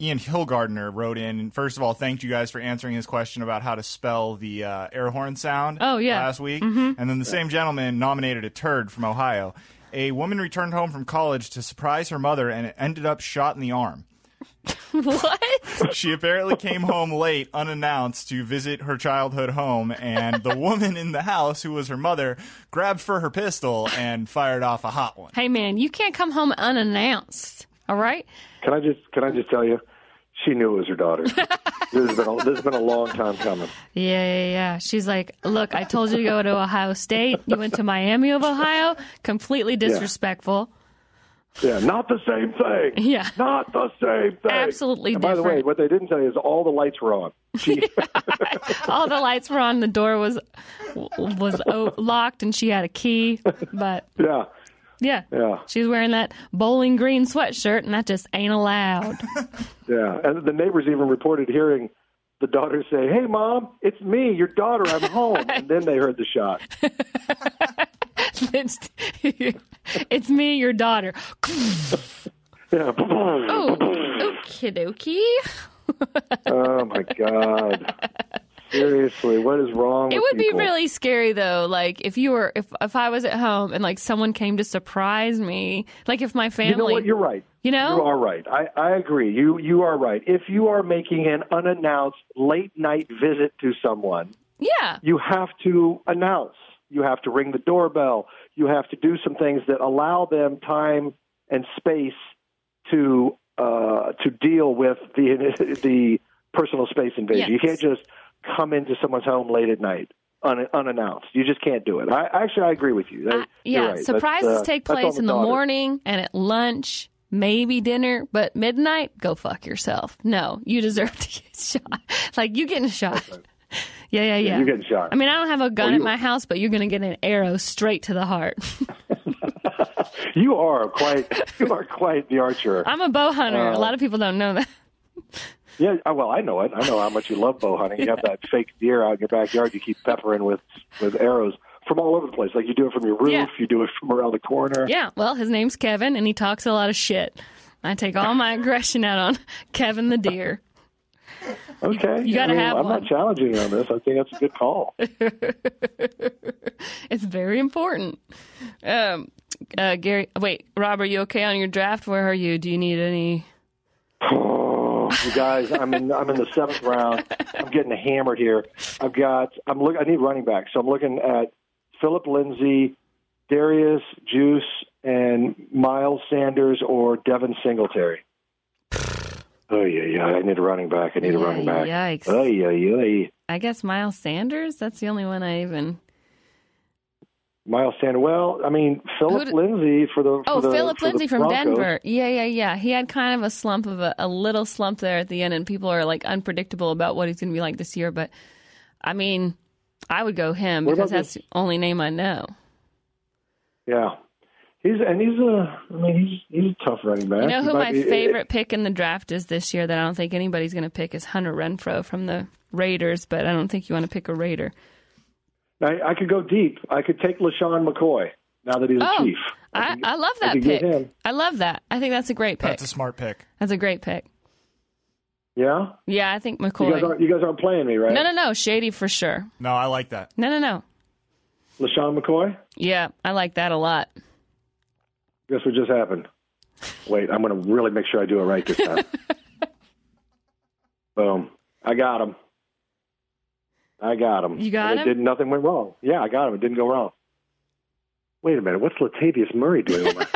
Ian Hillgardner wrote in and first of all thanked you guys for answering his question about how to spell the uh, air horn sound Oh, yeah. last week. And then the same gentleman nominated a turd from Ohio. A woman returned home from college to surprise her mother and ended up shot in the arm. what? She apparently came home late, unannounced, to visit her childhood home, and the woman in the house, who was her mother, grabbed for her pistol and fired off a hot one. Hey man, you can't come home unannounced. All right. can I just can I just tell you, she knew it was her daughter. this has been a, this has been a long time coming. Yeah, yeah, yeah. She's like, look, I told you to go to Ohio State. You went to Miami of Ohio. Completely disrespectful. Yeah, not the same thing. Yeah. not the same thing. Absolutely And by the way, what they didn't tell you is all the lights were on. She, All the lights were on. The door was was o- locked, and she had a key. But yeah, yeah, yeah, she was wearing that bowling green sweatshirt, and that just ain't allowed. yeah. And the neighbors even reported hearing the daughter say, "Hey, mom, it's me, your daughter. I'm home." and then they heard the shot. it's, it's me, your daughter. Yeah. Oh, okie dokie. Oh my god. Seriously, what is wrong It would be really scary though, like if you were if if I was at home and like someone came to surprise me, like if my family You know what? You're right. You know? You are right. I, I agree. You you are right. If you are making an unannounced late night visit to someone, Yeah. you have to announce. You have to ring the doorbell. You have to do some things that allow them time and space to uh, to deal with the the personal space invasion. You can't just come into someone's home late at night un, unannounced. You just can't do it. I actually I agree with you. That- Uh, yeah, right. Surprises uh, take place in the daughter. morning and at lunch, maybe dinner, but midnight, go fuck yourself. No, you deserve to get shot. Like you getting shot. Yeah, yeah, yeah. You're getting shot. I mean, I don't have a gun Well, at my house, but you're going to get an arrow straight to the heart. You are quite you are quite the archer. I'm a bow hunter. Uh, a lot of people don't know that. Yeah, uh, well, I know it. I know how much you love bow hunting. You have that fake deer out in your backyard. You keep peppering with with arrows from all over the place. Like you do it from your roof. Yeah. You do it from around the corner. Yeah, well, his name's Kevin, and he talks a lot of shit. I take all my aggression out on Kevin the deer. Okay. you gotta I mean, have I'm one. not challenging you on this. I think that's a good call. It's very important. Um, uh, Gary, wait, Rob, are you okay on your draft? Where are you? Do you need any? You guys, I'm in. I'm in the seventh round. I'm getting hammered here. I've got. I'm look. I need running back. So I'm looking at Philip Lindsay, Darius Juice, and Miles Sanders or Devin Singletary. Oh yeah, yeah. I need a running back. I need a running back. Yikes. Oh yeah, yeah. I guess Miles Sanders. That's the only one I even. Miles Sanders. Well, I mean Philip Lindsay for the. Oh, the, Philip for the Lindsay from Denver. Yeah, yeah, yeah. He had kind of a slump of a, a little slump there at the end, and people are like unpredictable about what he's going to be like this year. But I mean, I would go him What because that's the only name I know. Yeah, he's and he's a. I mean, he's he's a tough running back. You know who my be- favorite pick in the draft is this year that I don't think anybody's going to pick is Hunter Renfrow from the Raiders, but I don't think you want to pick a Raider. I, I could go deep. I could take LeSean McCoy now that he's a Oh, chief. I, could- I love that could get pick. I love that. I think that's a great pick. That's a smart pick. That's a great pick. Yeah, Yeah, I think you guys McCoy. aren't you guys aren't playing me, right? No, no, no. Shady for sure. No, I like that. No, no, no. LeSean McCoy. Yeah, I like that a lot. Guess what just happened? Wait, I'm going to really make sure I do it right this time. Boom! I got him. I got him. You got And him? It did nothing went wrong. Yeah, I got him. It didn't go wrong. Wait a minute. What's Latavius Murray doing?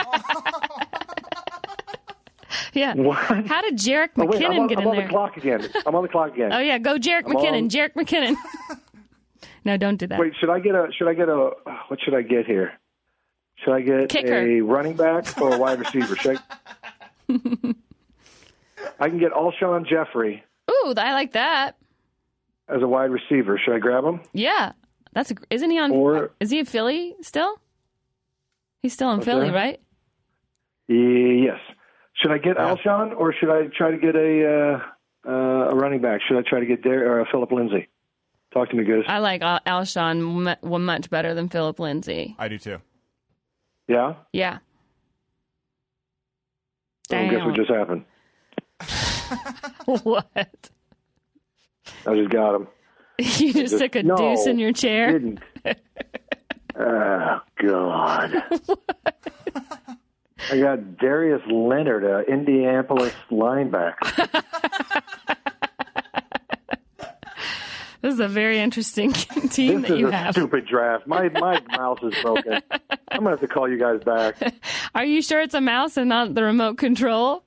Yeah. what? How did Jerick Oh, wait, McKinnon I'm on, get I'm in on there? the clock again. I'm on the clock again. Oh yeah, go Jerick I'm McKinnon. on. Jerick McKinnon. no, don't do that. Wait, should I get a? Should I get a? What should I get here? Should I get Kicker. a running back or a wide receiver? Should I... I can get Alshon Jeffery Ooh, I like that. As a wide receiver. Should I grab him? Yeah, that's a, isn't he on? Or- is he in Philly still? He's still in Philly, that? right? Yes. Should I get Yeah. Alshon or should I try to get a uh, uh, a running back? Should I try to get Dar- or Philip Lindsay? Talk to me, Goose. I like Al- Alshon mu- well, much better than Philip Lindsay. I do too. Yeah. Yeah. Oh, guess what just happened? what? I just got him. You just Just- took a no, deuce in your chair. Didn't. oh God. I got Darius Leonard, uh, Indianapolis linebacker. This is a very interesting team This that is you a have. stupid draft. My my mouse is broken. I'm gonna have to call you guys back. Are you sure it's a mouse and not the remote control?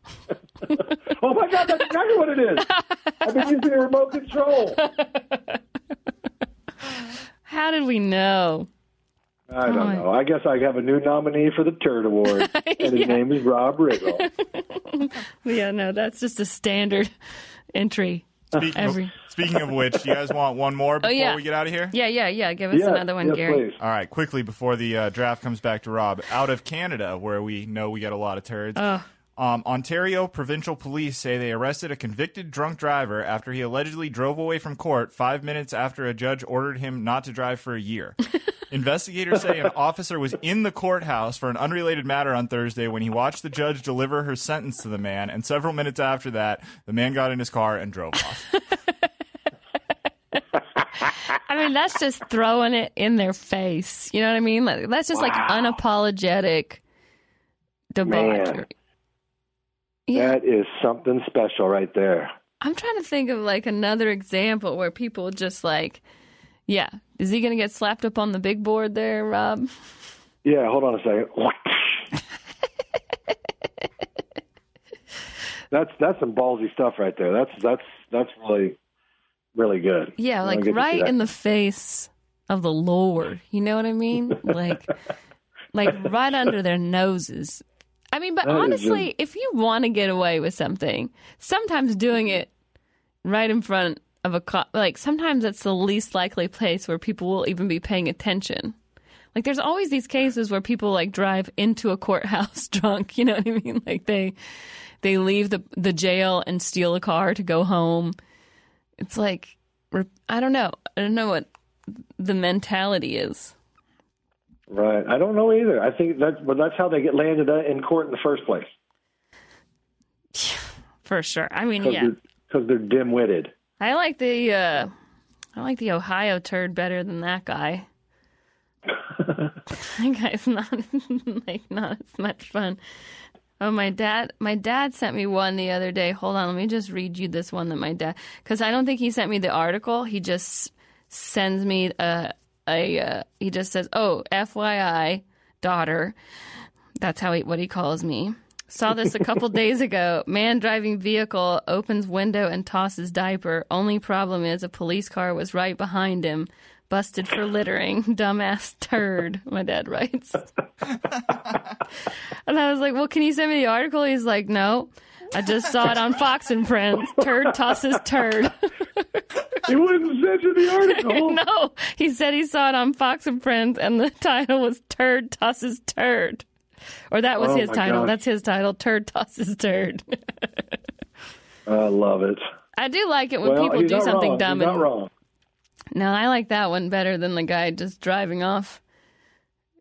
Oh my God, that's exactly what it is. I've been using a remote control. How did we know? I don't Oh, know. I guess I have a new nominee for the Turd Award, and his Yeah. name is Rob Riggle. Yeah, no, that's just a standard entry. Speaking, Every- of, speaking of which, you guys want one more before yeah. we get out of here? Yeah, yeah, yeah. Give us Yeah, another one, yes, Gary. please. All right, quickly before the uh, draft comes back to Rob, out of Canada, where we know we get a lot of turds. Um, Ontario provincial police say they arrested a convicted drunk driver after he allegedly drove away from court five minutes after a judge ordered him not to drive for a year. Investigators say an officer was in the courthouse for an unrelated matter on Thursday when he watched the judge deliver her sentence to the man, and several minutes after that, the man got in his car and drove off. I mean, that's just throwing it in their face. You know what I mean? Like, that's just like unapologetic debauchery. Man. Yeah, That is something special right there. I'm trying to think of like another example where people just like, yeah, is he going to get slapped up on the big board there, Rob? Yeah, hold on a second. that's that's some ballsy stuff right there. That's that's that's really really good. Yeah, like get to see right in the face of the Lord. You know what I mean? Like, like right under their noses. I mean, but That honestly, if you want to get away with something, sometimes doing it right in front of a cop, like sometimes it's the least likely place where people will even be paying attention. Like, there's always these cases where people like drive into a courthouse drunk. You know what I mean? Like they they leave the the jail and steal a car to go home. It's like I don't know. I don't know what the mentality is. Right. I don't know either. I think that's but that's how they get landed uh, in court in the first place. For sure. I mean, Because yeah. they're, 'cause they're dim-witted. I like the uh I like the Ohio turd better than that guy. that guy's not like not as much fun. Oh, my dad! My dad sent me one the other day. Hold on, let me just read you this one that my dad. Because I don't think he sent me the article. He just sends me a a. Uh, he just says, "Oh, FYI, daughter." That's how he what he calls me. Saw this a couple days ago. Man driving vehicle opens window and tosses diaper. Only problem is a police car was right behind him. Busted for littering. Dumbass turd, my dad writes. and I was like, well, can you send me the article? He's like, no. I just saw it on Fox and Friends. Turd tosses turd. He wouldn't send you the article. no, he said he saw it on Fox and Friends, and the title was "Turd Tosses Turd," or that was Oh, his title. gosh. That's his title. Turd tosses turd. I love it. I do like it when well, people do something wrong. dumb. He's and, not wrong. No, I like that one better than the guy just driving off.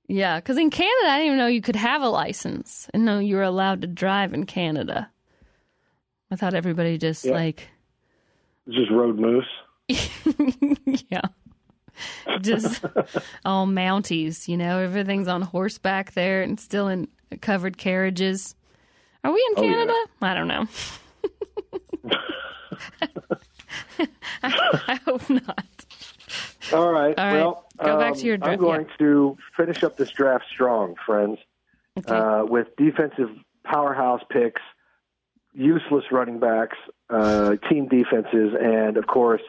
Yeah, because in Canada, I didn't even know you could have a license. and know you were allowed to drive in Canada. I thought everybody just Yeah. like, just road moose. yeah, just all Mounties. You know, everything's on horseback there and still in covered carriages. Are we in Oh, yeah. Canada? I don't know. I, I hope not. All right. All right. Well, Go back to um, your I'm draft, going to finish up this draft strong, friends, Okay. uh, with defensive powerhouse picks, useless running backs, uh, team defenses, and of course,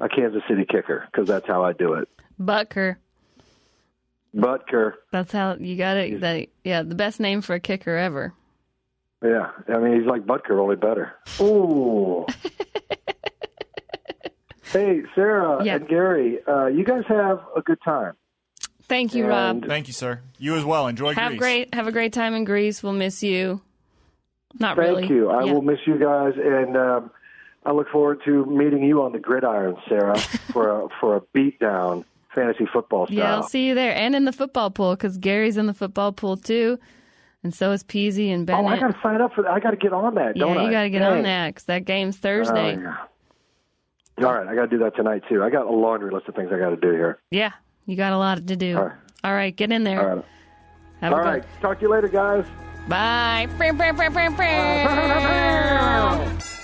a Kansas City kicker because that's how I do it. Butker. Butker. That's how you got it. That, yeah, the best name for a kicker ever. Yeah, I mean he's like Butker, only better. Ooh. hey, Sarah Yeah. and Gary, uh, you guys have a good time. Thank you, Rob. Thank you, sir. You as well. Enjoy Have Greece. great have a great time in Greece. We'll miss you. Not Thank really. Thank you. I Yeah. will miss you guys, and um, I look forward to meeting you on the gridiron, Sarah, for a for a beatdown fantasy football style. Yeah, I'll see you there, and in the football pool because Gary's in the football pool too, and so is PZ and Oh, I got to sign up for that. I got to get on that, yeah, don't you got to get Dang. on that because that game's Oh, Thursday. yeah. All right, I got to do that tonight too. I got a laundry list of things I got to do here. yeah, you got a lot to do. All right. All right, get in there. All right. Have All right. Talk to you later, guys. Bye.